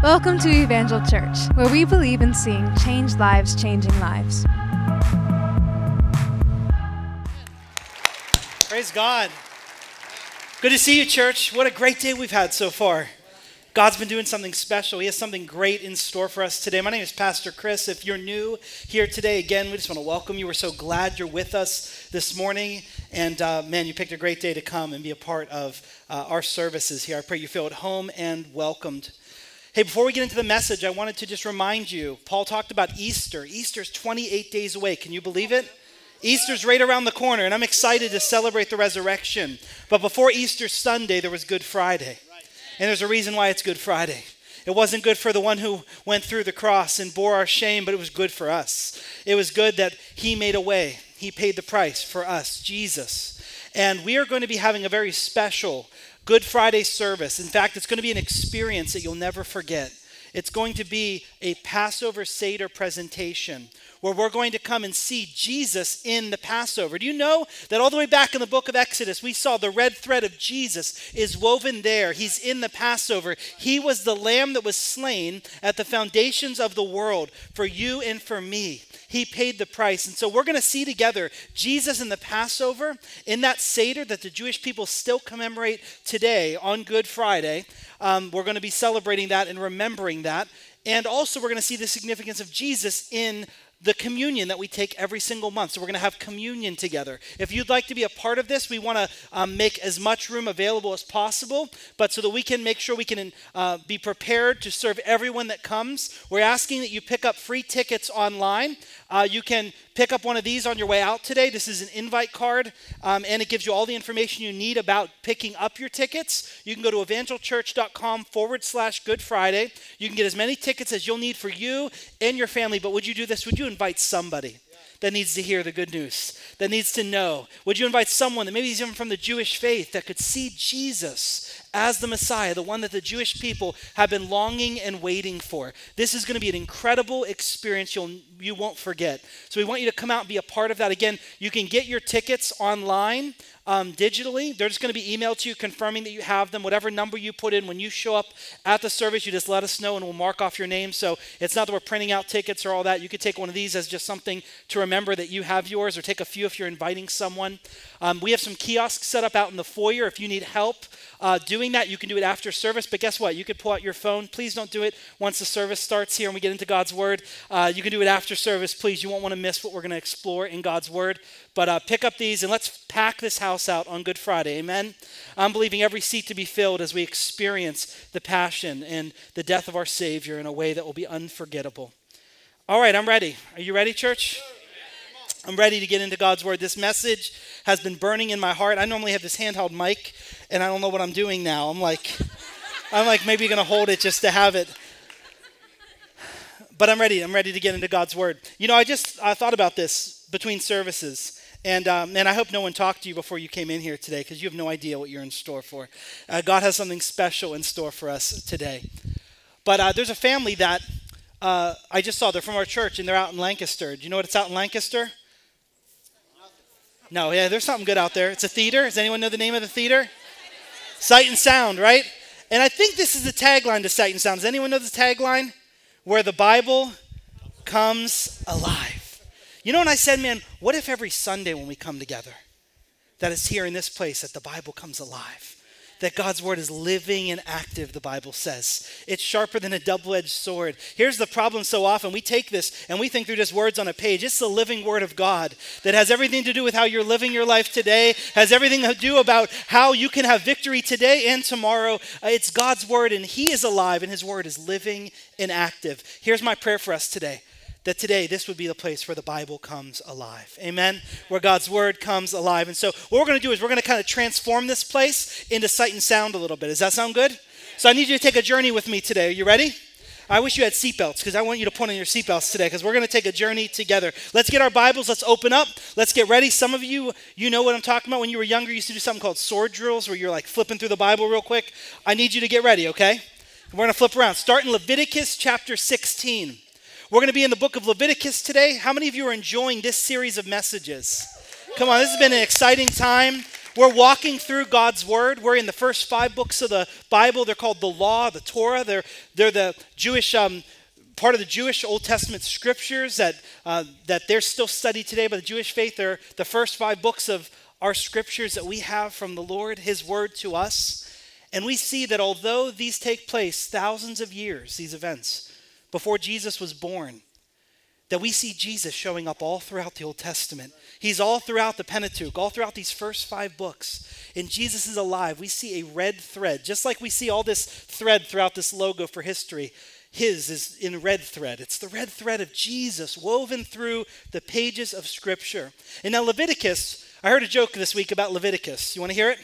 Welcome to Evangel Church, where we believe in seeing changed lives changing lives. Praise God. Good to see you, church. What a great day we've had so far. God's been doing something special. He has something great in store for us today. My name is Pastor Chris. If you're new here today, again, we just want to welcome you. We're so glad you're with us this morning. And uh, man, you picked a great day to come and be a part of uh, our services here. I pray you feel at home and welcomed. Hey, before we get into the message, I wanted to just remind you Paul talked about Easter. Easter's 28 days away. Can you believe it? Easter's right around the corner, and I'm excited to celebrate the resurrection. But before Easter Sunday, there was Good Friday. And there's a reason why it's Good Friday. It wasn't good for the one who went through the cross and bore our shame, but it was good for us. It was good that he made a way, he paid the price for us, Jesus. And we are going to be having a very special Good Friday service. In fact, it's going to be an experience that you'll never forget. It's going to be a Passover Seder presentation where we're going to come and see Jesus in the Passover. Do you know that all the way back in the book of Exodus, we saw the red thread of Jesus is woven there? He's in the Passover. He was the lamb that was slain at the foundations of the world for you and for me. He paid the price. And so we're going to see together Jesus in the Passover in that Seder that the Jewish people still commemorate today on Good Friday. Um, we're going to be celebrating that and remembering that. And also, we're going to see the significance of Jesus in the communion that we take every single month. So we're going to have communion together. If you'd like to be a part of this, we want to um, make as much room available as possible, but so that we can make sure we can uh, be prepared to serve everyone that comes, we're asking that you pick up free tickets online. Uh, you can pick up one of these on your way out today. This is an invite card, um, and it gives you all the information you need about picking up your tickets. You can go to evangelchurch.com forward slash Good Friday. You can get as many tickets as you'll need for you and your family, but would you do this? Would you invite somebody? that needs to hear the good news, that needs to know? Would you invite someone that maybe is even from the Jewish faith that could see Jesus as the Messiah, the one that the Jewish people have been longing and waiting for. This is going to be an incredible experience you'll, you won't forget. So we want you to come out and be a part of that. Again, you can get your tickets online um, digitally. They're just going to be emailed to you confirming that you have them. Whatever number you put in when you show up at the service, you just let us know and we'll mark off your name. So it's not that we're printing out tickets or all that. You could take one of these as just something to remember that you have yours or take a few if you're inviting someone. Um, we have some kiosks set up out in the foyer if you need help uh, doing that. You can do it after service, but guess what? You could pull out your phone. Please don't do it once the service starts here and we get into God's Word. Uh, you can do it after service, please. You won't want to miss what we're going to explore in God's Word. But uh, pick up these and let's pack this house out on Good Friday. Amen. I'm believing every seat to be filled as we experience the passion and the death of our Savior in a way that will be unforgettable. All right, I'm ready. Are you ready, church? I'm ready to get into God's Word. This message has been burning in my heart. I normally have this handheld mic, and I don't know what I'm doing now. I'm like, I'm like maybe going to hold it just to have it. But I'm ready. I'm ready to get into God's Word. You know, I just I thought about this between services. And, um, and I hope no one talked to you before you came in here today because you have no idea what you're in store for. Uh, God has something special in store for us today. But uh, there's a family that uh, I just saw. They're from our church and they're out in Lancaster. Do you know what it's out in Lancaster? No, yeah, there's something good out there. It's a theater. Does anyone know the name of the theater? Sight and Sound, right? And I think this is the tagline to Sight and Sound. Does anyone know the tagline? Where the Bible comes alive. You know, when I said, man, what if every Sunday when we come together, that it's here in this place that the Bible comes alive? that God's word is living and active, the Bible says. It's sharper than a double edged sword. Here's the problem so often we take this and we think through just words on a page. It's the living word of God that has everything to do with how you're living your life today, has everything to do about how you can have victory today and tomorrow. Uh, it's God's word, and He is alive, and His word is living and active. Here's my prayer for us today that today this would be the place where the Bible comes alive. Amen? Where God's word comes alive. And so, what we're going to do is we're going to kind of transform this place into sight and sound a little bit. Does that sound good? So, I need you to take a journey with me today. Are you ready? I wish you had seatbelts because I want you to put on your seatbelts today because we're going to take a journey together. Let's get our Bibles. Let's open up. Let's get ready. Some of you, you know what I'm talking about. When you were younger, you used to do something called sword drills where you're like flipping through the Bible real quick. I need you to get ready, okay? We're going to flip around. Start in Leviticus chapter 16. We're going to be in the book of Leviticus today. How many of you are enjoying this series of messages? Come on, this has been an exciting time. We're walking through God's Word. We're in the first five books of the Bible. They're called the Law, the Torah. They're, they're the Jewish um, part of the Jewish Old Testament scriptures that, uh, that they're still studied today by the Jewish faith. They're the first five books of our scriptures that we have from the Lord, His Word to us. And we see that although these take place thousands of years, these events, before Jesus was born, that we see Jesus showing up all throughout the Old Testament. He's all throughout the Pentateuch, all throughout these first five books. And Jesus is alive. We see a red thread, just like we see all this thread throughout this logo for history. His is in red thread. It's the red thread of Jesus woven through the pages of Scripture. And now, Leviticus, I heard a joke this week about Leviticus. You want to hear it?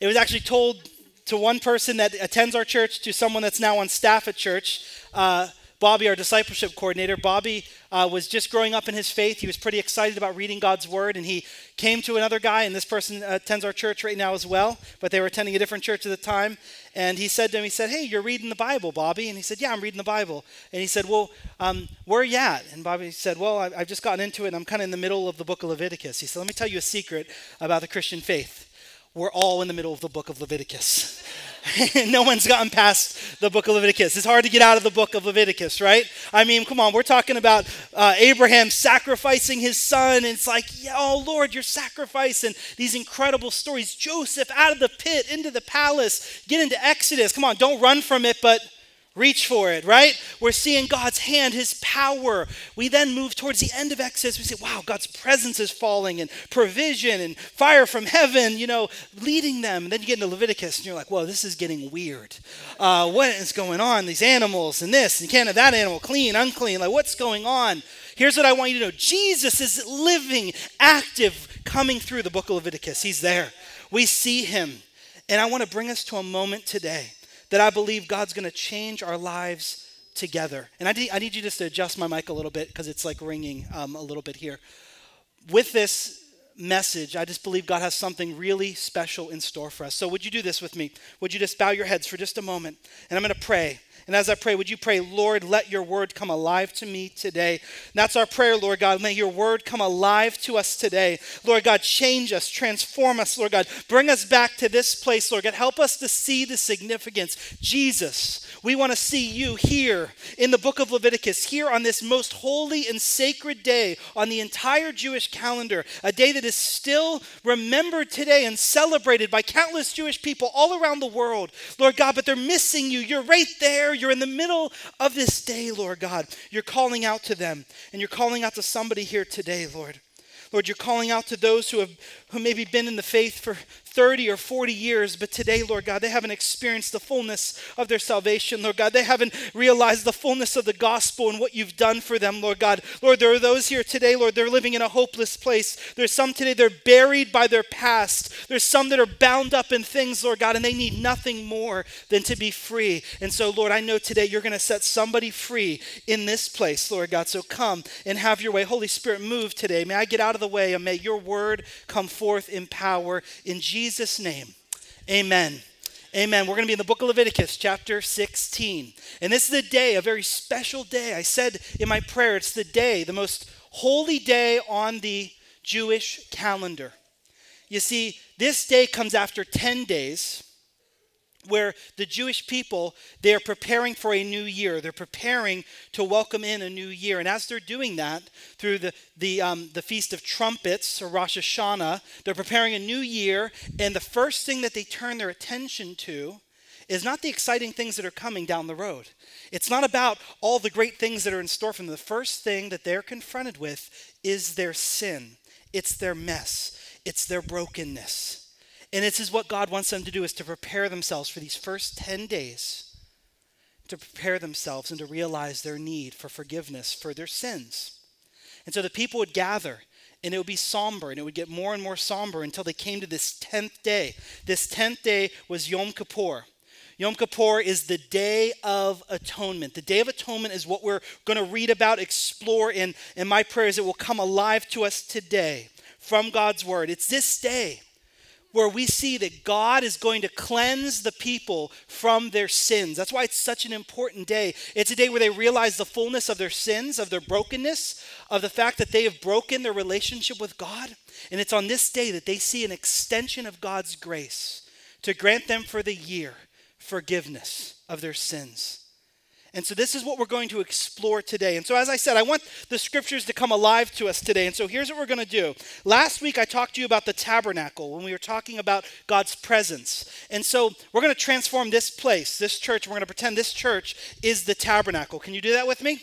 It was actually told to one person that attends our church, to someone that's now on staff at church. Uh, Bobby, our discipleship coordinator, Bobby uh, was just growing up in his faith. He was pretty excited about reading God's word, and he came to another guy, and this person attends our church right now as well, but they were attending a different church at the time. And he said to him, he said, Hey, you're reading the Bible, Bobby. And he said, Yeah, I'm reading the Bible. And he said, Well, um, where are you at? And Bobby said, Well, I've just gotten into it, and I'm kind of in the middle of the book of Leviticus. He said, Let me tell you a secret about the Christian faith. We're all in the middle of the book of Leviticus. no one's gotten past the book of Leviticus. It's hard to get out of the book of Leviticus, right? I mean, come on, we're talking about uh, Abraham sacrificing his son. And it's like, oh, Lord, your sacrifice. And these incredible stories. Joseph out of the pit into the palace. Get into Exodus. Come on, don't run from it, but reach for it, right? We're seeing God's hand, His power. We then move towards the end of Exodus. We say, wow, God's presence is falling and provision and fire from heaven, you know, leading them. And then you get into Leviticus and you're like, whoa, this is getting weird. Uh, what is going on? These animals and this, and you can't have that animal clean, unclean. Like, what's going on? Here's what I want you to know Jesus is living, active, coming through the book of Leviticus. He's there. We see Him. And I want to bring us to a moment today that I believe God's going to change our lives together. And I need, I need you just to adjust my mic a little bit because it's like ringing um, a little bit here. With this message, I just believe God has something really special in store for us. So, would you do this with me? Would you just bow your heads for just a moment? And I'm going to pray. And as I pray, would you pray, Lord, let your word come alive to me today? And that's our prayer, Lord God. May your word come alive to us today. Lord God, change us, transform us, Lord God. Bring us back to this place, Lord God. Help us to see the significance. Jesus, we want to see you here in the book of Leviticus, here on this most holy and sacred day on the entire Jewish calendar, a day that is still remembered today and celebrated by countless Jewish people all around the world, Lord God, but they're missing you. You're right there you're in the middle of this day, Lord God. You're calling out to them, and you're calling out to somebody here today, Lord. Lord, you're calling out to those who have who maybe been in the faith for 30 or 40 years, but today, Lord God, they haven't experienced the fullness of their salvation, Lord God. They haven't realized the fullness of the gospel and what you've done for them, Lord God. Lord, there are those here today, Lord, they're living in a hopeless place. There's some today, they're buried by their past. There's some that are bound up in things, Lord God, and they need nothing more than to be free. And so, Lord, I know today you're going to set somebody free in this place, Lord God. So come and have your way. Holy Spirit, move today. May I get out of the way and may your word come forth in power. In Jesus' Jesus' name, amen. Amen. We're going to be in the book of Leviticus, chapter 16. And this is a day, a very special day. I said in my prayer, it's the day, the most holy day on the Jewish calendar. You see, this day comes after 10 days where the Jewish people they're preparing for a new year. They're preparing to welcome in a new year, and as they're doing that through the the um, the feast of trumpets or Rosh Hashanah, they're preparing a new year. And the first thing that they turn their attention to is not the exciting things that are coming down the road. It's not about all the great things that are in store for them. The first thing that they're confronted with is their sin. It's their mess. It's their brokenness. And this is what God wants them to do is to prepare themselves for these first 10 days, to prepare themselves and to realize their need for forgiveness for their sins. And so the people would gather and it would be somber and it would get more and more somber until they came to this 10th day. This 10th day was Yom Kippur. Yom Kippur is the Day of Atonement. The Day of Atonement is what we're going to read about, explore, and, and my prayer is it will come alive to us today from God's Word. It's this day where we see that God is going to cleanse the people from their sins. That's why it's such an important day. It's a day where they realize the fullness of their sins, of their brokenness, of the fact that they have broken their relationship with God. And it's on this day that they see an extension of God's grace to grant them for the year forgiveness of their sins. And so, this is what we're going to explore today. And so, as I said, I want the scriptures to come alive to us today. And so, here's what we're going to do. Last week, I talked to you about the tabernacle when we were talking about God's presence. And so, we're going to transform this place, this church. We're going to pretend this church is the tabernacle. Can you do that with me?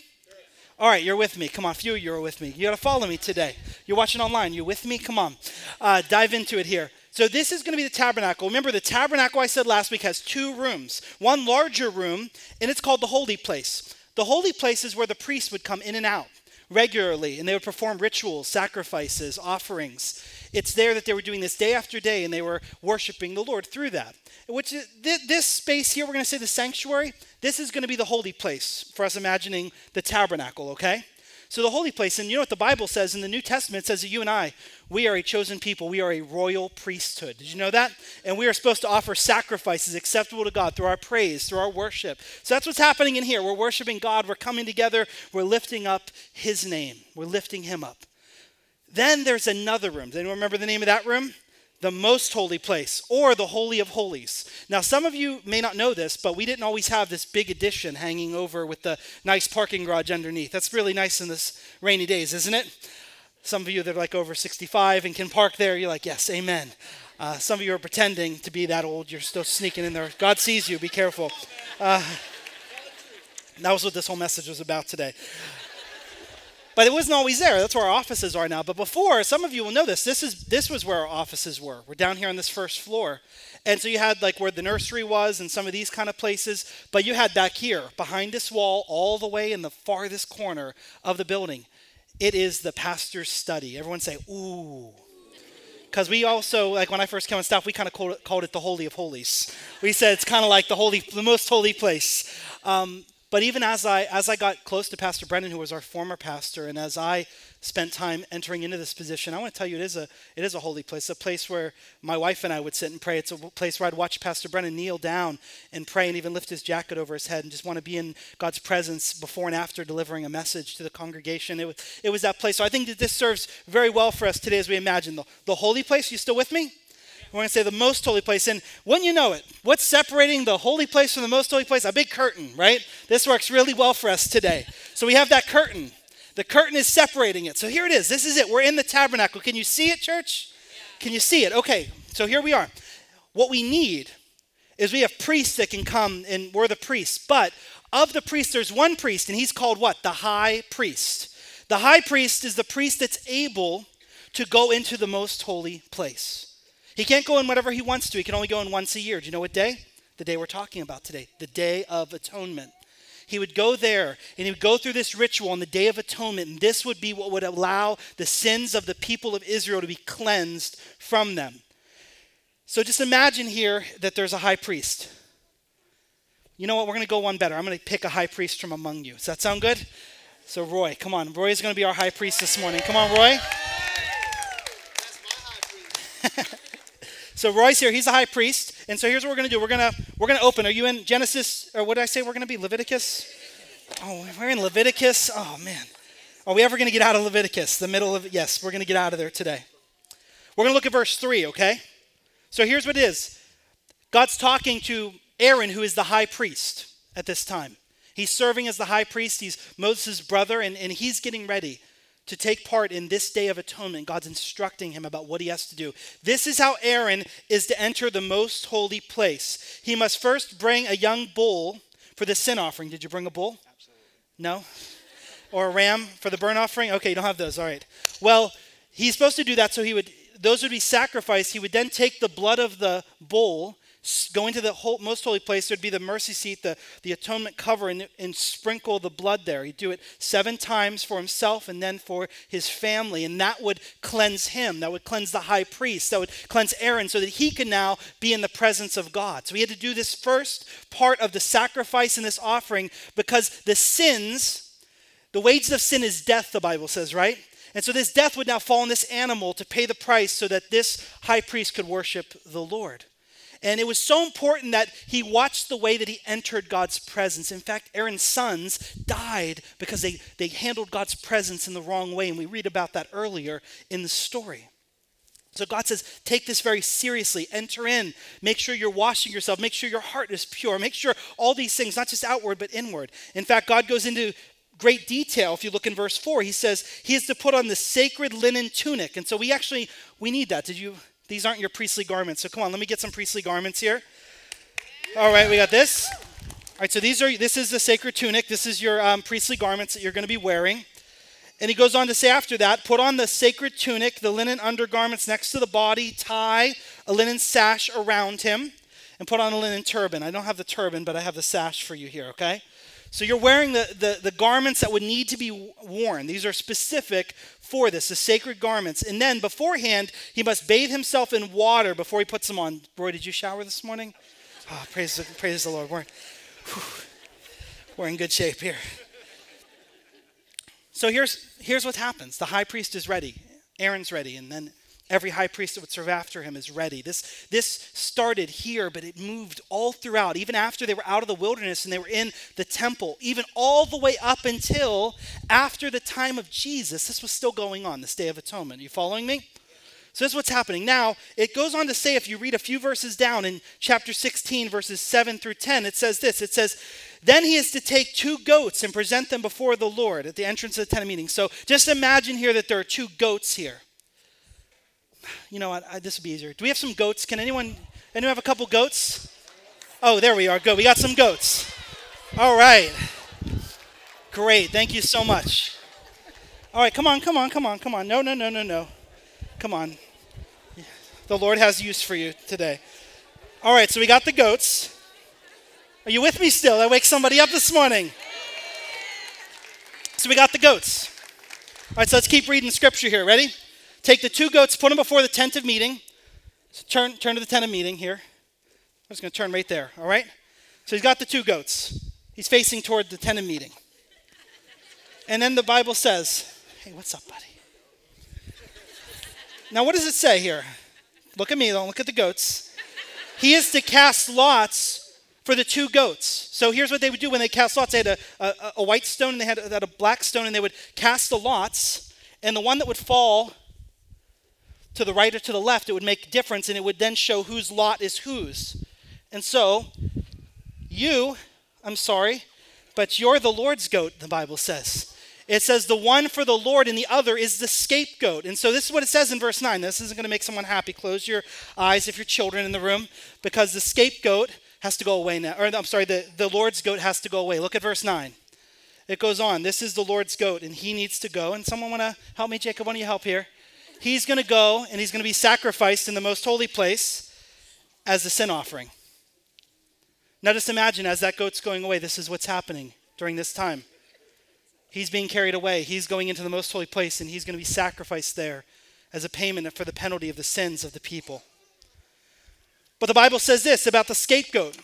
All right, you're with me. Come on, a few of you are with me. You got to follow me today. You're watching online. You with me? Come on. Uh, dive into it here. So, this is going to be the tabernacle. Remember, the tabernacle I said last week has two rooms one larger room, and it's called the holy place. The holy place is where the priests would come in and out regularly, and they would perform rituals, sacrifices, offerings. It's there that they were doing this day after day, and they were worshiping the Lord through that. Which is, this space here, we're going to say the sanctuary, this is going to be the holy place for us imagining the tabernacle, okay? So the holy place, and you know what the Bible says in the New Testament? It says that you and I, we are a chosen people. We are a royal priesthood. Did you know that? And we are supposed to offer sacrifices acceptable to God through our praise, through our worship. So that's what's happening in here. We're worshiping God. We're coming together. We're lifting up His name. We're lifting Him up. Then there's another room. Does anyone remember the name of that room? The most holy place or the Holy of Holies. Now, some of you may not know this, but we didn't always have this big addition hanging over with the nice parking garage underneath. That's really nice in this rainy days, isn't it? Some of you that are like over 65 and can park there, you're like, yes, amen. Uh, some of you are pretending to be that old. You're still sneaking in there. God sees you. Be careful. Uh, that was what this whole message was about today. But it wasn't always there. That's where our offices are now. But before, some of you will know this. This is this was where our offices were. We're down here on this first floor. And so you had like where the nursery was and some of these kind of places, but you had back here behind this wall all the way in the farthest corner of the building. It is the pastor's study. Everyone say, "Ooh." because we also like when I first came on staff, we kind of called it, called it, the Holy of Holies. We said it's kind of like the holy, the most holy place. Um, but even as I as I got close to Pastor Brennan, who was our former pastor, and as I spent time entering into this position, I want to tell you it is a it is a holy place, a place where my wife and I would sit and pray. It's a place where I'd watch Pastor Brennan kneel down and pray and even lift his jacket over his head and just want to be in God's presence before and after delivering a message to the congregation. It was it was that place. So I think that this serves very well for us today as we imagine the, the holy place. You still with me? We're going to say the most holy place. And when you know it, what's separating the holy place from the most holy place? A big curtain, right? This works really well for us today. So we have that curtain. The curtain is separating it. So here it is. This is it. We're in the tabernacle. Can you see it, church? Can you see it? Okay, so here we are. What we need is we have priests that can come, and we're the priests. But of the priests, there's one priest, and he's called what? The high priest. The high priest is the priest that's able to go into the most holy place. He can't go in whatever he wants to. He can only go in once a year. Do you know what day? The day we're talking about today, the Day of Atonement. He would go there and he would go through this ritual on the Day of Atonement, and this would be what would allow the sins of the people of Israel to be cleansed from them. So just imagine here that there's a high priest. You know what? We're going to go one better. I'm going to pick a high priest from among you. Does that sound good? So, Roy, come on. Roy is going to be our high priest this morning. Come on, Roy. So Roy's here. He's the high priest. And so here's what we're going to do. We're going to we're going to open. Are you in Genesis or what did I say we're going to be? Leviticus? Oh, we're in Leviticus. Oh man. Are we ever going to get out of Leviticus? The middle of Yes, we're going to get out of there today. We're going to look at verse 3, okay? So here's what it is. God's talking to Aaron who is the high priest at this time. He's serving as the high priest. He's Moses' brother and, and he's getting ready to take part in this day of atonement. God's instructing him about what he has to do. This is how Aaron is to enter the most holy place. He must first bring a young bull for the sin offering. Did you bring a bull? Absolutely. No? Or a ram for the burnt offering? Okay, you don't have those. All right. Well, he's supposed to do that so he would those would be sacrificed. He would then take the blood of the bull go into the whole, most holy place. There'd be the mercy seat, the, the atonement cover, and, and sprinkle the blood there. He'd do it seven times for himself and then for his family. And that would cleanse him. That would cleanse the high priest. That would cleanse Aaron so that he could now be in the presence of God. So he had to do this first part of the sacrifice and this offering because the sins, the wages of sin is death, the Bible says, right? And so this death would now fall on this animal to pay the price so that this high priest could worship the Lord. And it was so important that he watched the way that he entered God's presence. In fact, Aaron's sons died because they, they handled God's presence in the wrong way. And we read about that earlier in the story. So God says, take this very seriously. Enter in. Make sure you're washing yourself. Make sure your heart is pure. Make sure all these things, not just outward, but inward. In fact, God goes into great detail. If you look in verse 4, he says he is to put on the sacred linen tunic. And so we actually, we need that. Did you, these aren't your priestly garments. So come on, let me get some priestly garments here. All right, we got this. All right, so these are, this is the sacred tunic. This is your um, priestly garments that you're going to be wearing. And he goes on to say after that, put on the sacred tunic, the linen undergarments next to the body, tie a linen sash around him, and put on a linen turban. I don't have the turban, but I have the sash for you here, okay? So you're wearing the, the, the garments that would need to be worn. These are specific for this, the sacred garments. And then beforehand, he must bathe himself in water before he puts them on. Roy, did you shower this morning? Oh, praise, praise the Lord. We're, we're in good shape here. So here's, here's what happens the high priest is ready, Aaron's ready, and then every high priest that would serve after him is ready. This, this started here, but it moved all throughout, even after they were out of the wilderness and they were in the temple, even all the way up until after the time of Jesus. This was still going on, this Day of Atonement. Are you following me? So this is what's happening. Now, it goes on to say, if you read a few verses down in chapter 16, verses 7 through 10, it says this. It says, Then he is to take two goats and present them before the Lord at the entrance of the tent of meeting. So just imagine here that there are two goats here. You know what? I, this would be easier. Do we have some goats? Can anyone, anyone have a couple goats? Oh, there we are. Good. We got some goats. All right. Great. Thank you so much. All right, come on, come on, come on, come on. No, no, no, no, no. Come on. The Lord has use for you today. All right, so we got the goats. Are you with me still? I wake somebody up this morning. So we got the goats. All right, so let's keep reading scripture here. Ready? Take the two goats, put them before the tent of meeting. So turn, turn to the tent of meeting here. I'm just going to turn right there, all right? So he's got the two goats. He's facing toward the tent of meeting. And then the Bible says, hey, what's up, buddy? Now, what does it say here? Look at me, don't look at the goats. He is to cast lots for the two goats. So here's what they would do when they cast lots. They had a, a, a white stone and they had, had a black stone, and they would cast the lots, and the one that would fall to the right or to the left, it would make a difference, and it would then show whose lot is whose. And so, you, I'm sorry, but you're the Lord's goat, the Bible says. It says the one for the Lord and the other is the scapegoat. And so this is what it says in verse 9. This isn't going to make someone happy. Close your eyes if you're children in the room because the scapegoat has to go away now. Or I'm sorry, the, the Lord's goat has to go away. Look at verse 9. It goes on. This is the Lord's goat and he needs to go. And someone want to help me, Jacob? Why don't you help here? He's going to go and he's going to be sacrificed in the most holy place as a sin offering. Now just imagine as that goat's going away, this is what's happening during this time. He's being carried away. He's going into the most holy place, and he's going to be sacrificed there as a payment for the penalty of the sins of the people. But the Bible says this about the scapegoat.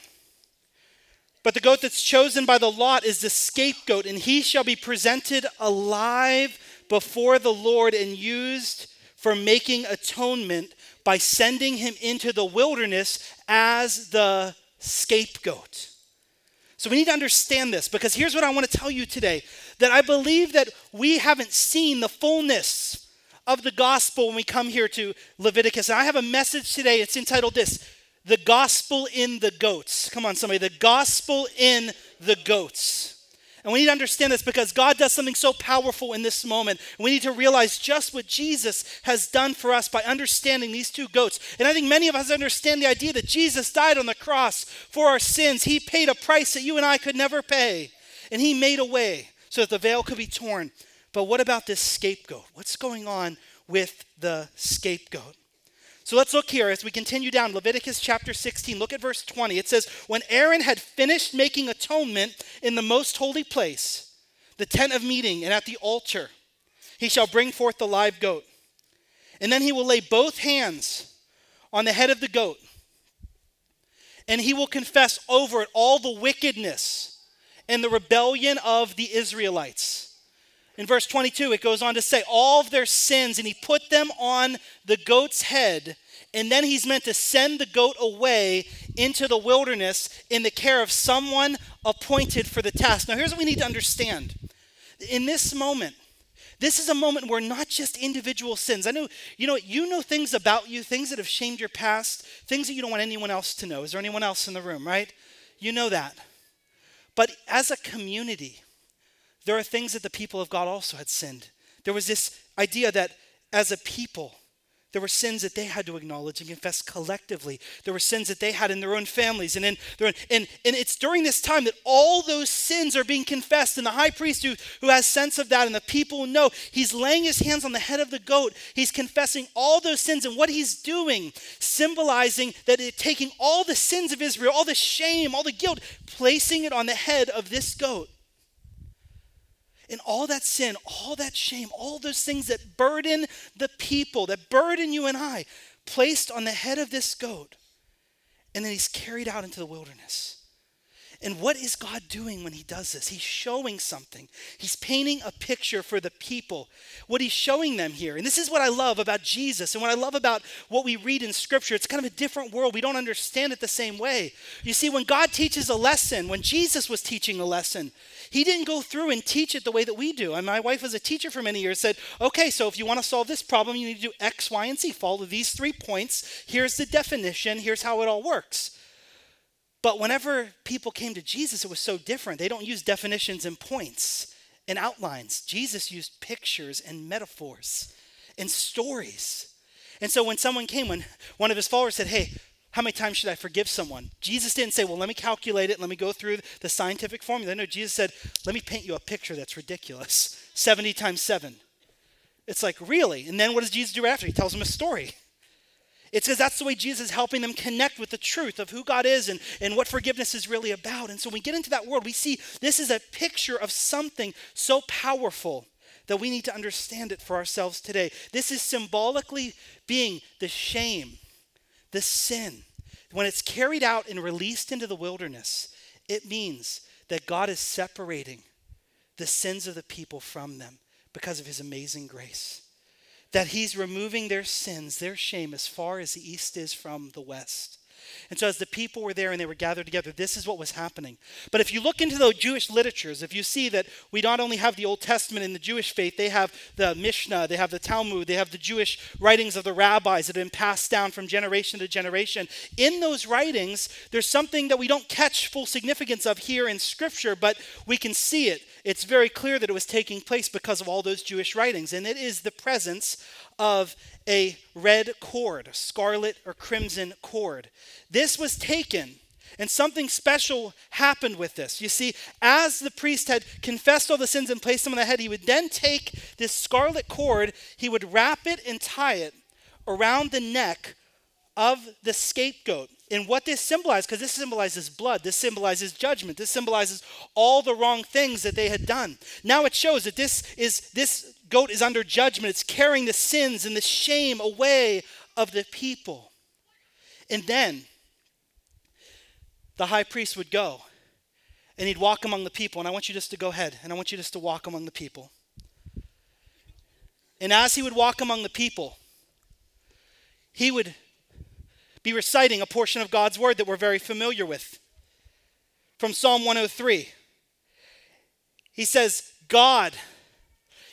But the goat that's chosen by the lot is the scapegoat, and he shall be presented alive before the Lord and used for making atonement by sending him into the wilderness as the scapegoat. So we need to understand this because here's what I want to tell you today that I believe that we haven't seen the fullness of the gospel when we come here to Leviticus. And I have a message today. It's entitled this The Gospel in the Goats. Come on, somebody. The Gospel in the Goats. And we need to understand this because God does something so powerful in this moment. We need to realize just what Jesus has done for us by understanding these two goats. And I think many of us understand the idea that Jesus died on the cross for our sins. He paid a price that you and I could never pay. And He made a way so that the veil could be torn. But what about this scapegoat? What's going on with the scapegoat? So let's look here as we continue down Leviticus chapter 16. Look at verse 20. It says, When Aaron had finished making atonement in the most holy place, the tent of meeting, and at the altar, he shall bring forth the live goat. And then he will lay both hands on the head of the goat, and he will confess over it all the wickedness and the rebellion of the Israelites. In verse 22, it goes on to say, All of their sins, and he put them on the goat's head, and then he's meant to send the goat away into the wilderness in the care of someone appointed for the task. Now, here's what we need to understand. In this moment, This is a moment where not just individual sins. I know, you know, you know things about you, things that have shamed your past, things that you don't want anyone else to know. Is there anyone else in the room, right? You know that. But as a community, there are things that the people of God also had sinned. There was this idea that as a people, there were sins that they had to acknowledge and confess collectively. There were sins that they had in their own families. And, in their own, and, and it's during this time that all those sins are being confessed. And the high priest who, who has sense of that and the people know, he's laying his hands on the head of the goat. He's confessing all those sins. And what he's doing, symbolizing that it, taking all the sins of Israel, all the shame, all the guilt, placing it on the head of this goat. And all that sin, all that shame, all those things that burden the people, that burden you and I, placed on the head of this goat. And then he's carried out into the wilderness. And what is God doing when he does this? He's showing something. He's painting a picture for the people. What he's showing them here. And this is what I love about Jesus and what I love about what we read in scripture. It's kind of a different world. We don't understand it the same way. You see, when God teaches a lesson, when Jesus was teaching a lesson, he didn't go through and teach it the way that we do. And my wife was a teacher for many years, said, okay, so if you want to solve this problem, you need to do X, Y, and Z. Follow these three points. Here's the definition. Here's how it all works. But whenever people came to Jesus, it was so different. They don't use definitions and points and outlines. Jesus used pictures and metaphors and stories. And so when someone came, when one of his followers said, Hey, how many times should I forgive someone? Jesus didn't say, Well, let me calculate it, let me go through the scientific formula. No, Jesus said, Let me paint you a picture that's ridiculous 70 times 7. It's like, Really? And then what does Jesus do after? He tells them a story. It's because that's the way Jesus is helping them connect with the truth of who God is and, and what forgiveness is really about. And so when we get into that world, we see this is a picture of something so powerful that we need to understand it for ourselves today. This is symbolically being the shame, the sin. When it's carried out and released into the wilderness, it means that God is separating the sins of the people from them because of his amazing grace that he's removing their sins, their shame, as far as the east is from the west. And so, as the people were there and they were gathered together, this is what was happening. But if you look into the Jewish literatures, if you see that we not only have the Old Testament in the Jewish faith, they have the Mishnah, they have the Talmud, they have the Jewish writings of the rabbis that have been passed down from generation to generation. In those writings, there's something that we don't catch full significance of here in Scripture, but we can see it. It's very clear that it was taking place because of all those Jewish writings, and it is the presence of a red cord, a scarlet or crimson cord. This was taken, and something special happened with this. You see, as the priest had confessed all the sins and placed them on the head, he would then take this scarlet cord, he would wrap it and tie it around the neck of the scapegoat. And what this symbolizes, because this symbolizes blood, this symbolizes judgment, this symbolizes all the wrong things that they had done. Now it shows that this is this goat is under judgment. It's carrying the sins and the shame away of the people. And then the high priest would go and he'd walk among the people. And I want you just to go ahead and I want you just to walk among the people. And as he would walk among the people, he would be reciting a portion of God's word that we're very familiar with from Psalm 103. He says, God,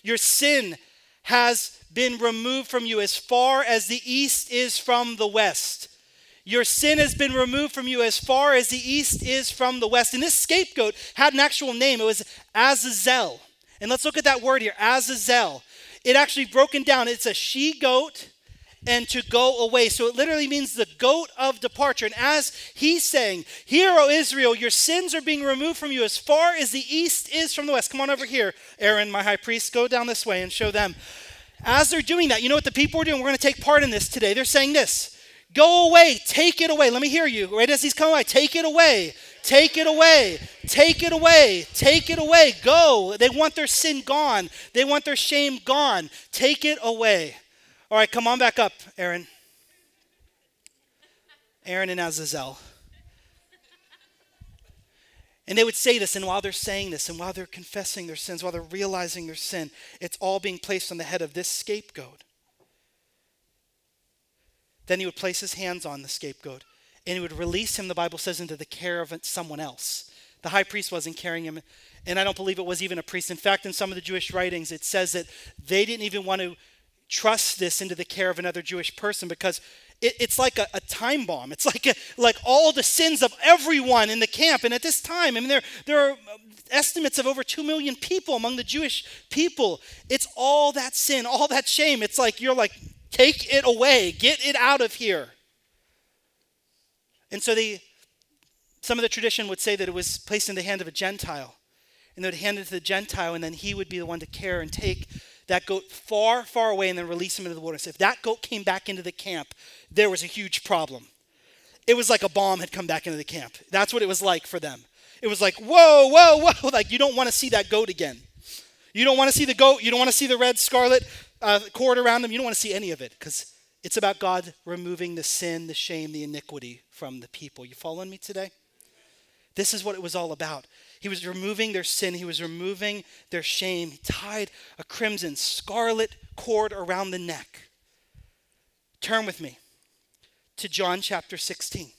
your sin has been removed from you as far as the east is from the west. Your sin has been removed from you as far as the east is from the west. And this scapegoat had an actual name. It was Azazel. And let's look at that word here Azazel. It actually broken down. It's a she goat and to go away. So it literally means the goat of departure. And as he's saying, Hear, O Israel, your sins are being removed from you as far as the east is from the west. Come on over here, Aaron, my high priest. Go down this way and show them. As they're doing that, you know what the people are doing? We're going to take part in this today. They're saying this Go away, take it away. Let me hear you. Right as he's coming by, take it away. Take it away. Take it away. Take it away. Go. They want their sin gone. They want their shame gone. Take it away. All right, come on back up, Aaron. Aaron and Azazel. And they would say this, and while they're saying this, and while they're confessing their sins, while they're realizing their sin, it's all being placed on the head of this scapegoat. Then he would place his hands on the scapegoat, and he would release him, the Bible says, into the care of someone else. The high priest wasn't carrying him. And I don't believe it was even a priest. In fact, in some of the Jewish writings, it says that they didn't even want to trust this into the care of another Jewish person because it, it's like a, a, time bomb. It's like a, like all the sins of everyone in the camp. And at this time, I mean, there, there are estimates of over 2 million people among the Jewish people. It's all that sin, all that shame. It's like you're like, take it away, get it out of here. And so they, some of the tradition would say that it was placed in the hand of a Gentile. And they would hand it to the Gentile, and then he would be the one to care and take that goat far, far away and then release him into the wilderness. If that goat came back into the camp, there was a huge problem. It was like a bomb had come back into the camp. That's what it was like for them. It was like, whoa, whoa, whoa. Like, you don't want to see that goat again. You don't want to see the goat. You don't want to see the red scarlet uh, cord around them. You don't want to see any of it because it's about God removing the sin, the shame, the iniquity from the people. You following me today? This is what it was all about. He was removing their sin, he was removing their shame. He tied a crimson scarlet cord around the neck. Turn with me to John chapter 16.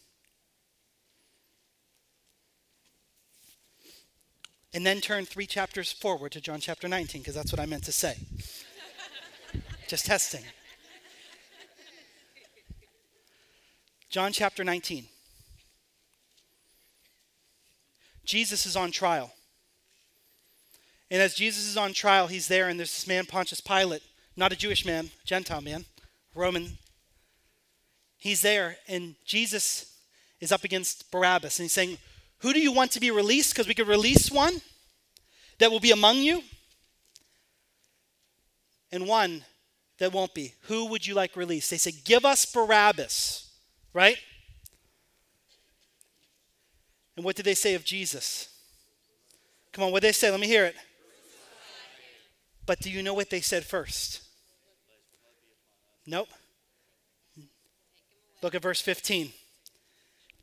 And then turn three chapters forward to John chapter 19, because that's what I meant to say. Just testing. John chapter 19. Jesus is on trial. And as Jesus is on trial, he's there, and there's this man, Pontius Pilate, not a Jewish man, Gentile man, Roman. He's there, and Jesus is up against Barabbas, and he's saying, Who do you want to be released? Because we could release one that will be among you, and one that won't be. Who would you like released? They say, Give us Barabbas, right? And what did they say of Jesus? Come on, what did they say? Let me hear it. But do you know what they said first? Nope. Look at verse 15.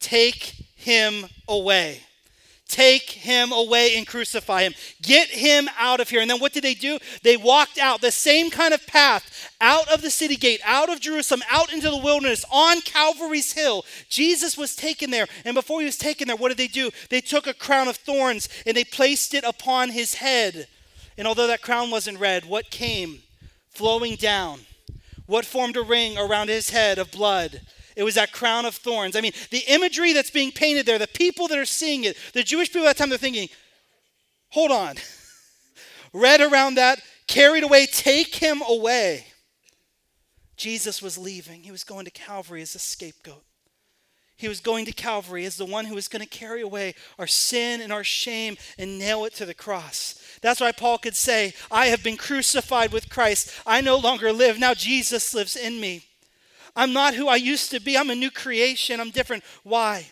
Take him away. Take him away and crucify him. Get him out of here. And then what did they do? They walked out the same kind of path out of the city gate, out of Jerusalem, out into the wilderness, on Calvary's hill. Jesus was taken there. And before he was taken there, what did they do? They took a crown of thorns and they placed it upon his head. And although that crown wasn't red, what came flowing down? What formed a ring around his head of blood? It was that crown of thorns. I mean, the imagery that's being painted there, the people that are seeing it, the Jewish people at that time, they're thinking, hold on. Red around that, carried away, take him away. Jesus was leaving. He was going to Calvary as a scapegoat. He was going to Calvary as the one who was going to carry away our sin and our shame and nail it to the cross. That's why Paul could say, I have been crucified with Christ. I no longer live. Now Jesus lives in me. I'm not who I used to be. I'm a new creation. I'm different. Why?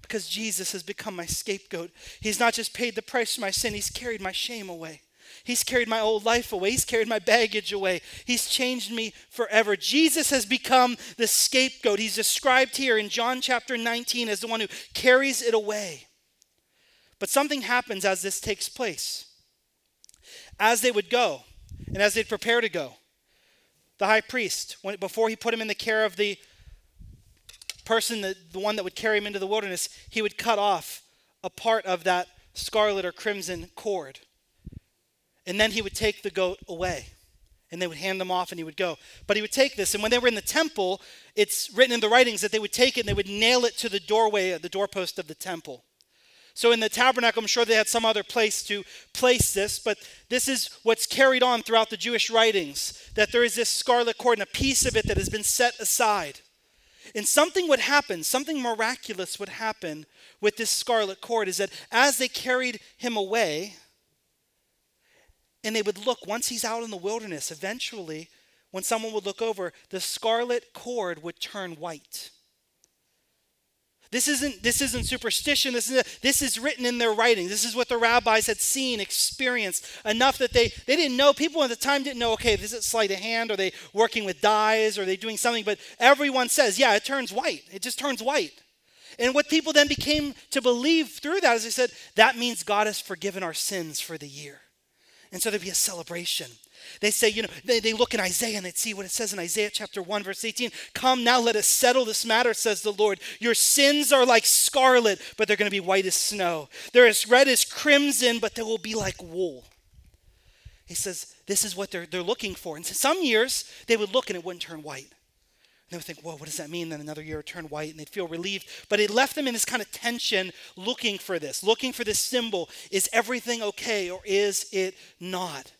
Because Jesus has become my scapegoat. He's not just paid the price for my sin, He's carried my shame away. He's carried my old life away. He's carried my baggage away. He's changed me forever. Jesus has become the scapegoat. He's described here in John chapter 19 as the one who carries it away. But something happens as this takes place. As they would go, and as they'd prepare to go, the high priest, when, before he put him in the care of the person, the, the one that would carry him into the wilderness, he would cut off a part of that scarlet or crimson cord. And then he would take the goat away. And they would hand them off and he would go. But he would take this, and when they were in the temple, it's written in the writings that they would take it and they would nail it to the doorway, the doorpost of the temple. So in the tabernacle, I'm sure they had some other place to place this, but this is what's carried on throughout the Jewish writings that there is this scarlet cord and a piece of it that has been set aside. And something would happen, something miraculous would happen with this scarlet cord is that as they carried him away, and they would look, once he's out in the wilderness, eventually, when someone would look over, the scarlet cord would turn white. This isn't, this isn't superstition. This is, this is written in their writing. This is what the rabbis had seen, experienced, enough that they, they didn't know. People at the time didn't know, okay, is it sleight of hand? Are they working with dyes? Are they doing something? But everyone says, yeah, it turns white. It just turns white. And what people then became to believe through that is they said, that means God has forgiven our sins for the year. And so there'd be a celebration. They say, you know, they, they look in Isaiah and they see what it says in Isaiah chapter 1, verse 18. Come now, let us settle this matter, says the Lord. Your sins are like scarlet, but they're going to be white as snow. They're as red as crimson, but they will be like wool. He says, this is what they're, they're looking for. And so some years, they would look and it wouldn't turn white. And they would think, whoa, what does that mean? Then another year it turned white and they'd feel relieved. But it left them in this kind of tension looking for this, looking for this symbol. Is everything okay or is it not?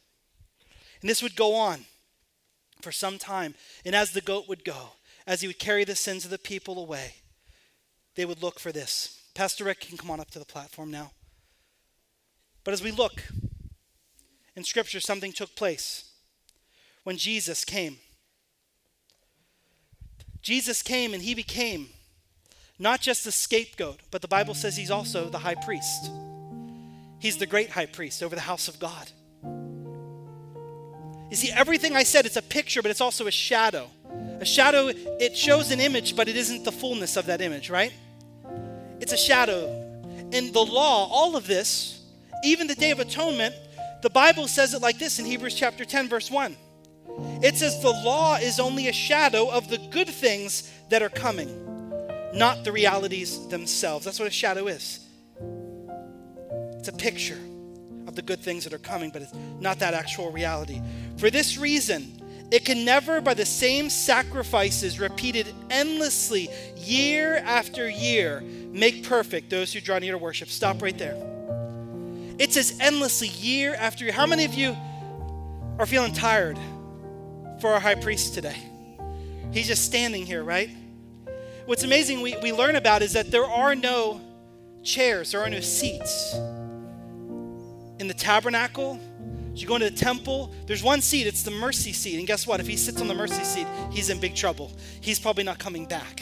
And this would go on for some time. And as the goat would go, as he would carry the sins of the people away, they would look for this. Pastor Rick can come on up to the platform now. But as we look in Scripture, something took place when Jesus came. Jesus came and he became not just the scapegoat, but the Bible says he's also the high priest. He's the great high priest over the house of God. You see, everything I said, it's a picture, but it's also a shadow. A shadow, it shows an image, but it isn't the fullness of that image, right? It's a shadow. And the law, all of this, even the Day of Atonement, the Bible says it like this in Hebrews chapter 10, verse 1. It says, The law is only a shadow of the good things that are coming, not the realities themselves. That's what a shadow is. It's a picture of the good things that are coming, but it's not that actual reality. For this reason, it can never, by the same sacrifices repeated endlessly year after year, make perfect those who draw near to worship. Stop right there. It says endlessly year after year. How many of you are feeling tired for our high priest today? He's just standing here, right? What's amazing we, we learn about is that there are no chairs, there are no seats. In the tabernacle, you go into the temple, there's one seat, it's the mercy seat. And guess what? If he sits on the mercy seat, he's in big trouble. He's probably not coming back.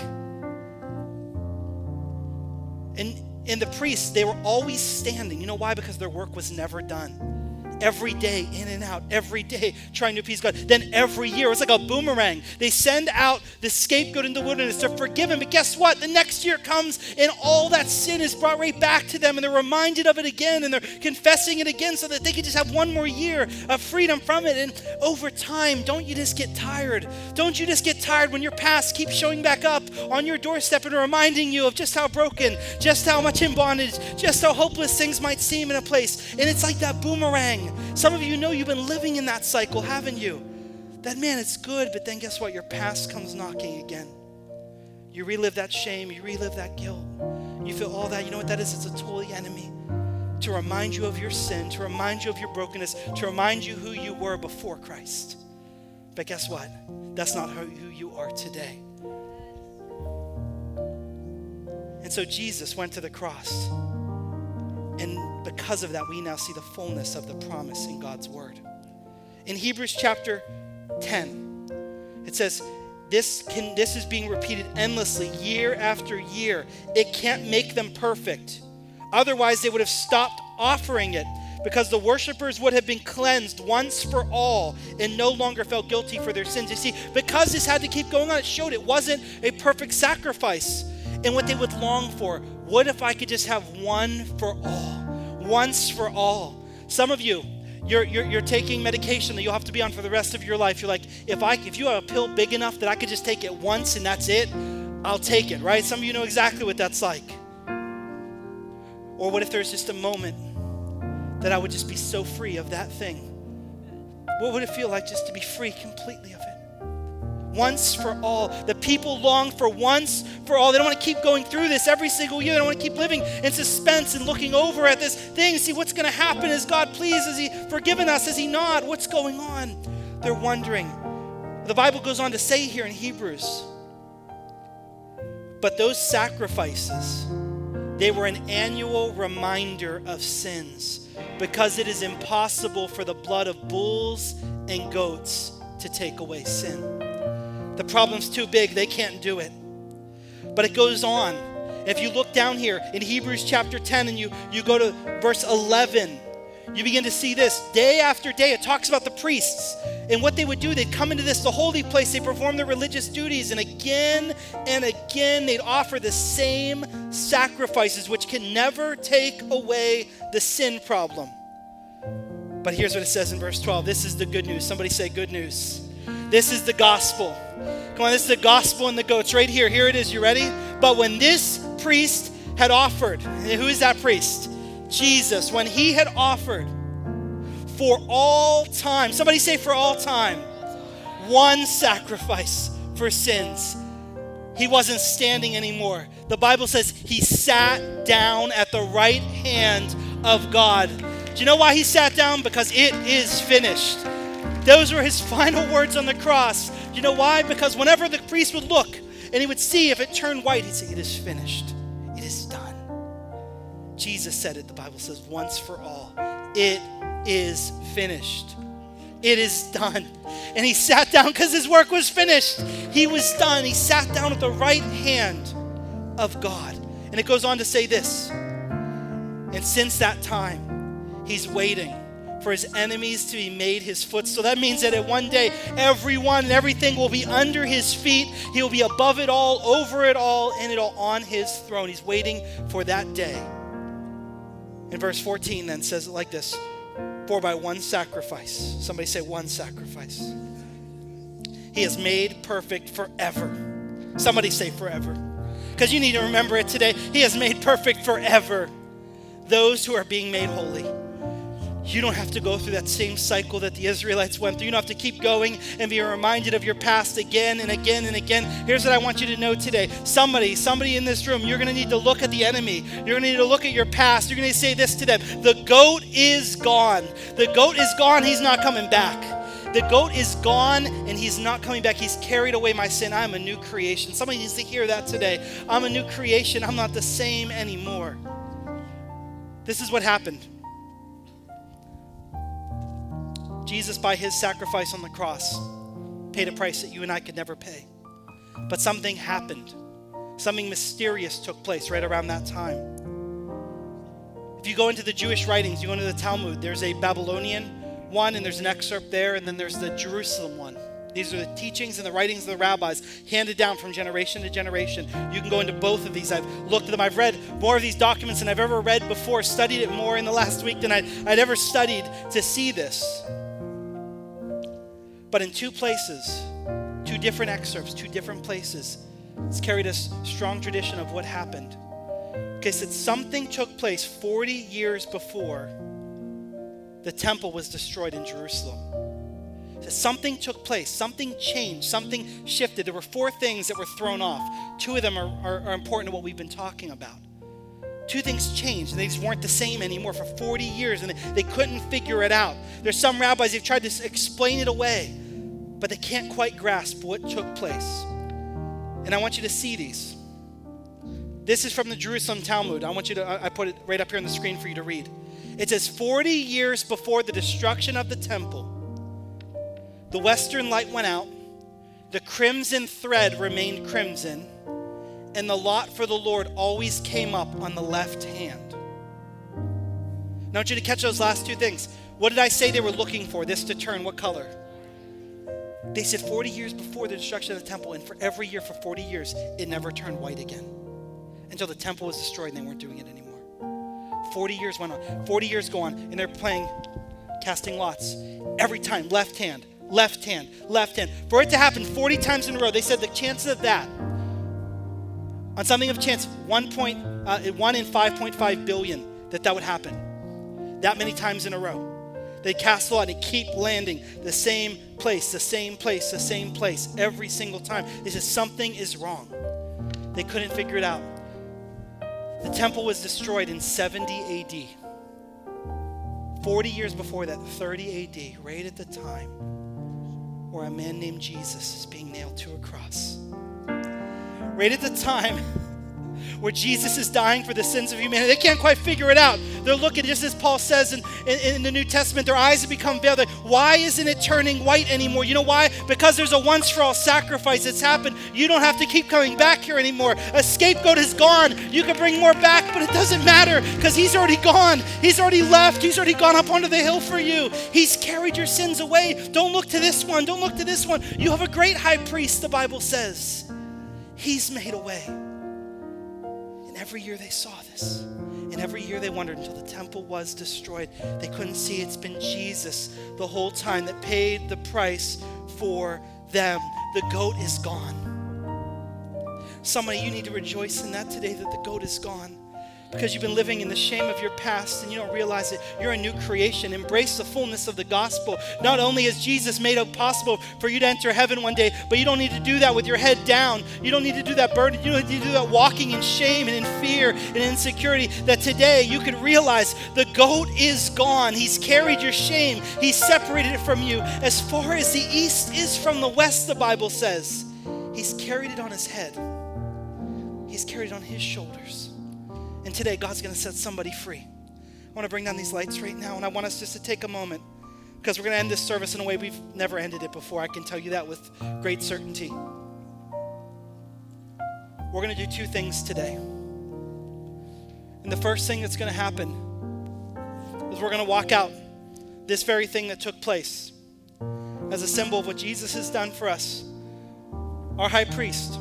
And in the priests, they were always standing. You know why? Because their work was never done every day, in and out, every day, trying to appease God. Then every year, it's like a boomerang. They send out the scapegoat in the wilderness. They're forgiven. But guess what? The next year comes and all that sin is brought right back to them and they're reminded of it again and they're confessing it again so that they can just have one more year of freedom from it. And over time, don't you just get tired? Don't you just get tired when your past keeps showing back up on your doorstep and reminding you of just how broken, just how much in bondage, just how hopeless things might seem in a place? And it's like that boomerang some of you know you've been living in that cycle, haven't you? That man, it's good, but then guess what? Your past comes knocking again. You relive that shame, you relive that guilt. You feel all that. You know what that is? It's a tool of the enemy to remind you of your sin, to remind you of your brokenness, to remind you who you were before Christ. But guess what? That's not who you are today. And so Jesus went to the cross. And because of that, we now see the fullness of the promise in God's word. In Hebrews chapter 10, it says, this, can, this is being repeated endlessly year after year. It can't make them perfect. Otherwise, they would have stopped offering it because the worshipers would have been cleansed once for all and no longer felt guilty for their sins. You see, because this had to keep going on, it showed it wasn't a perfect sacrifice. And what they would long for what if I could just have one for all? Once for all. Some of you, you're, you're, you're, taking medication that you'll have to be on for the rest of your life. You're like, if I if you have a pill big enough that I could just take it once and that's it, I'll take it, right? Some of you know exactly what that's like. Or what if there's just a moment that I would just be so free of that thing? What would it feel like just to be free completely of it? Once for all. The people long for once for all. They don't want to keep going through this every single year. They don't want to keep living in suspense and looking over at this thing, see what's going to happen. Is God pleased? Is He forgiven us? Is He not? What's going on? They're wondering. The Bible goes on to say here in Hebrews, but those sacrifices, they were an annual reminder of sins because it is impossible for the blood of bulls and goats to take away sin. The problem's too big, they can't do it. But it goes on. If you look down here in Hebrews chapter 10 and you, you go to verse 11, you begin to see this day after day. It talks about the priests and what they would do. They'd come into this, the holy place, they perform their religious duties, and again and again they'd offer the same sacrifices, which can never take away the sin problem. But here's what it says in verse 12 this is the good news. Somebody say, good news. This is the gospel. Come on, this is the gospel and the goats right here. Here it is. You ready? But when this priest had offered, who is that priest? Jesus. When he had offered for all time, somebody say for all time, one sacrifice for sins. He wasn't standing anymore. The Bible says he sat down at the right hand of God. Do you know why he sat down? Because it is finished. Those were his final words on the cross. You know why? Because whenever the priest would look and he would see if it turned white, he'd say, It is finished. It is done. Jesus said it, the Bible says, once for all. It is finished. It is done. And he sat down because his work was finished. He was done. He sat down at the right hand of God. And it goes on to say this. And since that time, he's waiting for his enemies to be made his footstool. That means that at one day, everyone and everything will be under his feet. He will be above it all, over it all, and it all on his throne. He's waiting for that day. In verse 14, then says it like this For by one sacrifice, somebody say one sacrifice, he has made perfect forever. Somebody say forever. Because you need to remember it today. He has made perfect forever those who are being made holy. You don't have to go through that same cycle that the Israelites went through. You don't have to keep going and be reminded of your past again and again and again. Here's what I want you to know today. Somebody, somebody in this room, you're going to need to look at the enemy. You're going to need to look at your past. You're going to say this to them The goat is gone. The goat is gone. He's not coming back. The goat is gone and he's not coming back. He's carried away my sin. I'm a new creation. Somebody needs to hear that today. I'm a new creation. I'm not the same anymore. This is what happened. Jesus, by his sacrifice on the cross, paid a price that you and I could never pay. But something happened. Something mysterious took place right around that time. If you go into the Jewish writings, you go into the Talmud, there's a Babylonian one, and there's an excerpt there, and then there's the Jerusalem one. These are the teachings and the writings of the rabbis handed down from generation to generation. You can go into both of these. I've looked at them. I've read more of these documents than I've ever read before, studied it more in the last week than I'd, I'd ever studied to see this. But in two places, two different excerpts, two different places, it's carried a strong tradition of what happened. Okay, said something took place 40 years before the temple was destroyed in Jerusalem. So something took place, something changed, something shifted. There were four things that were thrown off. Two of them are, are, are important to what we've been talking about. Two things changed, and they just weren't the same anymore for 40 years, and they couldn't figure it out. There's some rabbis who've tried to explain it away, but they can't quite grasp what took place. And I want you to see these. This is from the Jerusalem Talmud. I want you to, I put it right up here on the screen for you to read. It says 40 years before the destruction of the temple, the western light went out, the crimson thread remained crimson, and the lot for the Lord always came up on the left hand. Now, I want you to catch those last two things. What did I say they were looking for? This to turn what color? They said 40 years before the destruction of the temple, and for every year for 40 years, it never turned white again until the temple was destroyed and they weren't doing it anymore. 40 years went on. 40 years go on, and they're playing casting lots. Every time, left hand, left hand, left hand. For it to happen 40 times in a row, they said the chances of that, on something of chance, 1, point, uh, 1 in 5.5 billion, that that would happen. That many times in a row. They cast a lot and keep landing the same place, the same place, the same place every single time. They said something is wrong. They couldn't figure it out. The temple was destroyed in 70 AD. 40 years before that, 30 AD, right at the time where a man named Jesus is being nailed to a cross. Right at the time where Jesus is dying for the sins of humanity. They can't quite figure it out. They're looking, just as Paul says in, in, in, the New Testament, their eyes have become veiled. Like, why isn't it turning white anymore? You know why? Because there's a once for all sacrifice that's happened. You don't have to keep coming back here anymore. A scapegoat is gone. You can bring more back, but it doesn't matter because he's already gone. He's already left. He's already gone up onto the hill for you. He's carried your sins away. Don't look to this one. Don't look to this one. You have a great high priest, the Bible says. He's made a way And every year they saw this. And every year they wondered until the temple was destroyed. They couldn't see it's been Jesus the whole time that paid the price for them. The goat is gone. Somebody, you need to rejoice in that today that the goat is gone because you've been living in the shame of your past and you don't realize it. You're a new creation. Embrace the fullness of the gospel. Not only has Jesus made it possible for you to enter heaven one day, but you don't need to do that with your head down. You don't need to do that burden. You don't need to do that walking in shame and in fear and insecurity. That today you can realize the goat is gone. He's carried your shame, He's separated it from you. As far as the east is from the west, the Bible says, He's carried it on His head, He's carried it on His shoulders. And today, God's going to set somebody free. I want to bring down these lights right now, and I want us just to take a moment because we're going to end this service in a way we've never ended it before. I can tell you that with great certainty. We're going to do two things today. And the first thing that's going to happen is we're going to walk out this very thing that took place as a symbol of what Jesus has done for us. Our high priest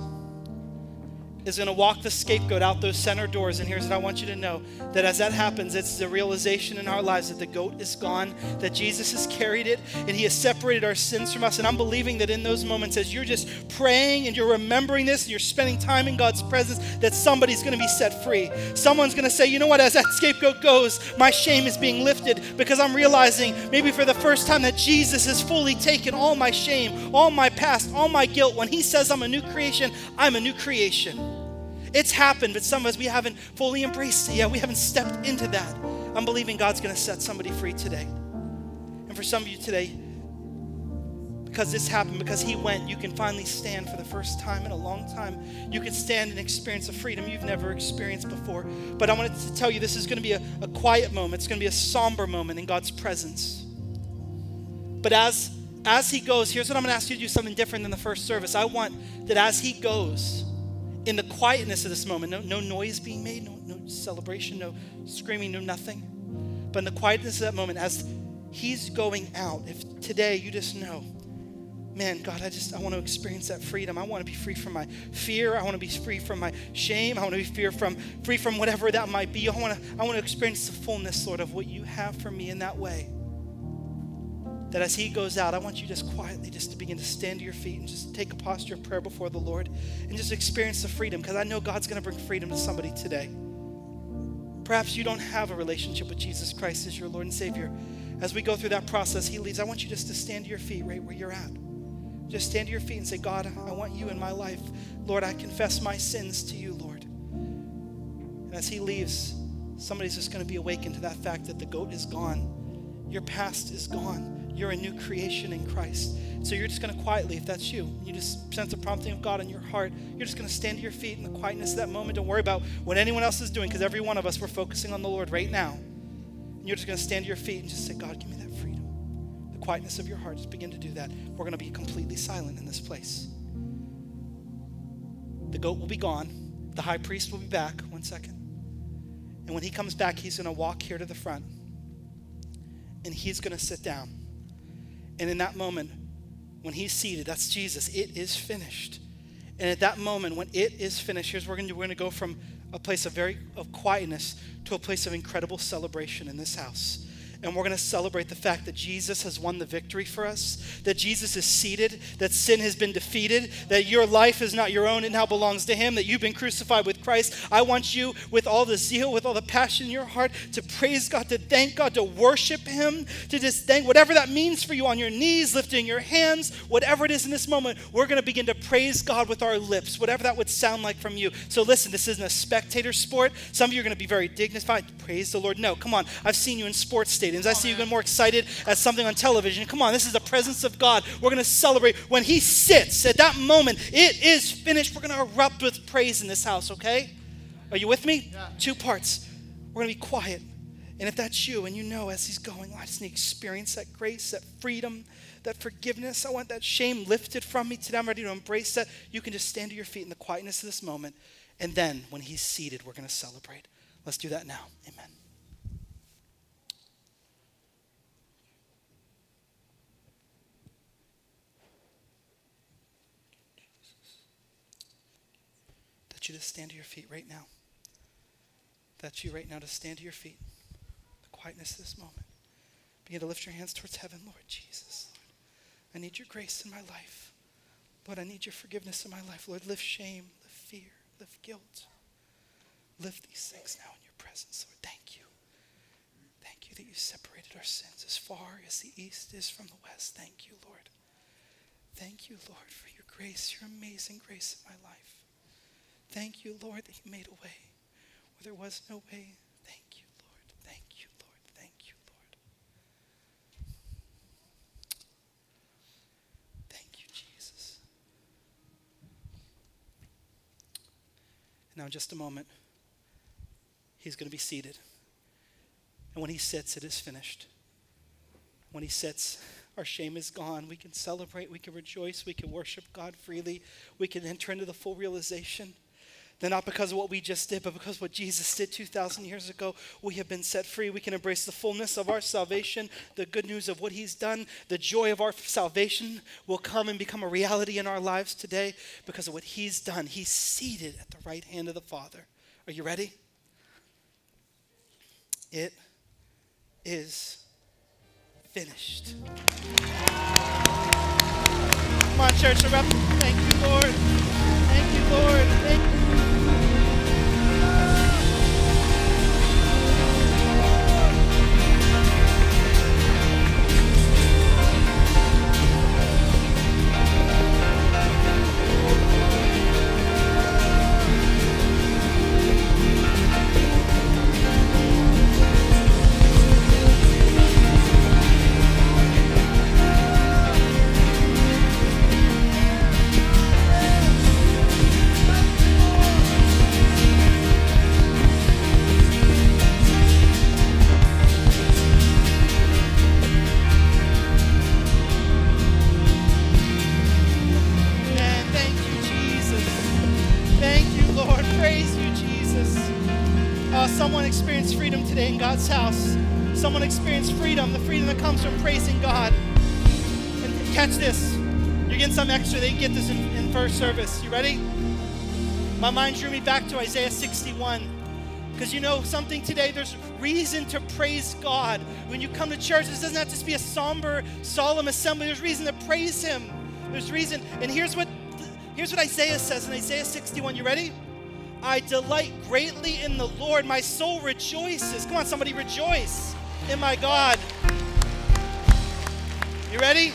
is going to walk the scapegoat out those center doors. And here's what I want you to know that as that happens, it's the realization in our lives that the goat is gone, that Jesus has carried it, and he has separated our sins from us. And I'm believing that in those moments, as you're just praying and you're remembering this and you're spending time in God's presence, that somebody's going to be set free. Someone's going to say, you know what, as that scapegoat goes, my shame is being lifted because I'm realizing maybe for the first time that Jesus has fully taken all my shame, all my past, all my guilt. When he says I'm a new creation, I'm a new creation. It's happened, but some of us, we haven't fully embraced it yet. We haven't stepped into that. I'm believing God's going to set somebody free today. And for some of you today, because this happened, because He went, you can finally stand for the first time in a long time. You can stand and experience a freedom you've never experienced before. But I wanted to tell you this is going to be a, a quiet moment, it's going to be a somber moment in God's presence. But as as he goes, here's what I'm going to ask you to do something different than the first service. I want that as he goes, in the quietness of this moment, no, no noise being made, no, no celebration, no screaming, no nothing. But in the quietness of that moment, as he's going out, if today you just know, man, God, I just I want to experience that freedom. I want to be free from my fear. I want to be free from my shame. I want to be free from free from whatever that might be. I want to I want to experience the fullness, Lord, of what you have for me in that way that as he goes out, I want you just quietly just to begin to stand to your feet and just take a posture of prayer before the Lord and just experience the freedom because I know God's going to bring freedom to somebody today. Perhaps you don't have a relationship with Jesus Christ as your Lord and Savior. As we go through that process, He leads. I want you just to stand to your feet right where you're at. Just stand to your feet and say, God, I want you in my life. Lord, I confess my sins to you, Lord. And as He leaves, somebody's just going to be awakened to that fact that the goat is gone, your past is gone you're a new creation in Christ. So you're just going to quietly, if that's you, you just sense the prompting of God in your heart, you're just going to stand to your feet in the quietness of that moment. Don't worry about what anyone else is doing because every one of us, we're focusing on the Lord right now. And you're just going to stand to your feet and just say, God, give me that freedom. The quietness of your heart, just begin to do that. We're going to be completely silent in this place. The goat will be gone. The high priest will be back. One second. And when he comes back, he's going to walk here to the front and he's going to sit down. And in that moment, when he's seated, that's Jesus, it is finished. And at that moment, when it is finished, here's what we're going to do. We're going to go from a place of very of quietness to a place of incredible celebration in this house and we're going to celebrate the fact that Jesus has won the victory for us, that Jesus is seated, that sin has been defeated, that your life is not your own, it now belongs to Him, that you've been crucified with Christ. I want you, with all the zeal, with all the passion in your heart, to praise God, to thank God, to worship Him, to just thank whatever that means for you on your knees, lifting your hands, whatever it is in this moment, we're going to begin to praise God with our lips, whatever that would sound like from you. So listen, this isn't a spectator sport. Some of you are going to be very dignified. Praise the Lord. No, come on. I've seen you in sports stadiums. I see you get more excited at something on television. Come on, this is the presence of God. We're going to celebrate. When He sits at that moment, it is finished. We're going to erupt with praise in this house, okay? Are you with me? Yeah. Two parts. We're going to be quiet. And if that's you and you know as He's going, I just need to experience that grace, that freedom, that forgiveness. I want that shame lifted from me today. I'm ready to embrace that. You can just stand to your feet in the quietness of this moment. And then when He's seated, we're going to celebrate. Let's do that now. Amen. You to stand to your feet right now. that's you right now to stand to your feet. The quietness of this moment. Begin to lift your hands towards heaven, Lord Jesus. Lord, I need your grace in my life. Lord, I need your forgiveness in my life. Lord, lift shame, lift fear, lift guilt. Lift these things now in your presence, Lord. Thank you. Thank you that you separated our sins as far as the east is from the west. Thank you, Lord. Thank you, Lord, for your grace, your amazing grace in my life. Thank you, Lord, that you made a way where there was no way. Thank you, Lord. Thank you, Lord. Thank you, Lord. Thank you, Jesus. Now, just a moment, he's going to be seated. And when he sits, it is finished. When he sits, our shame is gone. We can celebrate, we can rejoice, we can worship God freely, we can enter into the full realization that not because of what we just did, but because of what Jesus did 2,000 years ago, we have been set free. We can embrace the fullness of our salvation, the good news of what He's done. The joy of our salvation will come and become a reality in our lives today because of what He's done. He's seated at the right hand of the Father. Are you ready? It is finished. Come on, church, Thank you, Lord. Thank you, Lord. Thank 61. Because you know something today, there's reason to praise God. When you come to church, this doesn't have to be a somber, solemn assembly. There's reason to praise Him. There's reason. And here's what here's what Isaiah says in Isaiah 61. You ready? I delight greatly in the Lord. My soul rejoices. Come on, somebody rejoice in my God. You ready?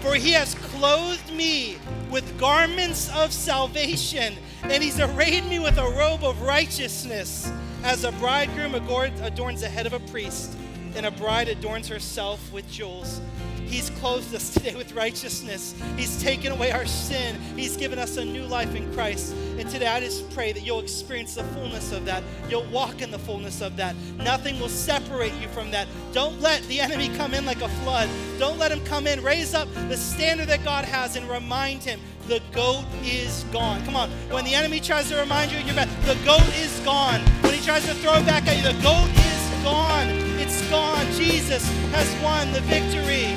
For he has clothed me with garments of salvation, and he's arrayed me with a robe of righteousness, as a bridegroom adorns the head of a priest, and a bride adorns herself with jewels. He's clothed us today with righteousness. He's taken away our sin. He's given us a new life in Christ. And today I just pray that you'll experience the fullness of that. You'll walk in the fullness of that. Nothing will separate you from that. Don't let the enemy come in like a flood. Don't let him come in. Raise up the standard that God has and remind him the goat is gone. Come on. When the enemy tries to remind you you're bad, the goat is gone. When he tries to throw back at you, the goat is gone. It's gone. Jesus has won the victory.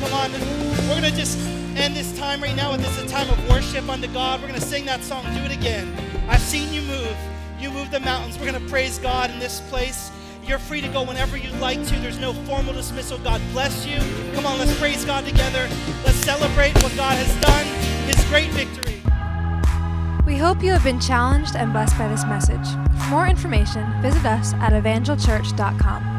Come on, we're going to just end this time right now with this a time of worship unto God. We're going to sing that song, Do It Again. I've seen you move. You move the mountains. We're going to praise God in this place. You're free to go whenever you'd like to. There's no formal dismissal. God bless you. Come on, let's praise God together. Let's celebrate what God has done, His great victory. We hope you have been challenged and blessed by this message. For more information, visit us at evangelchurch.com.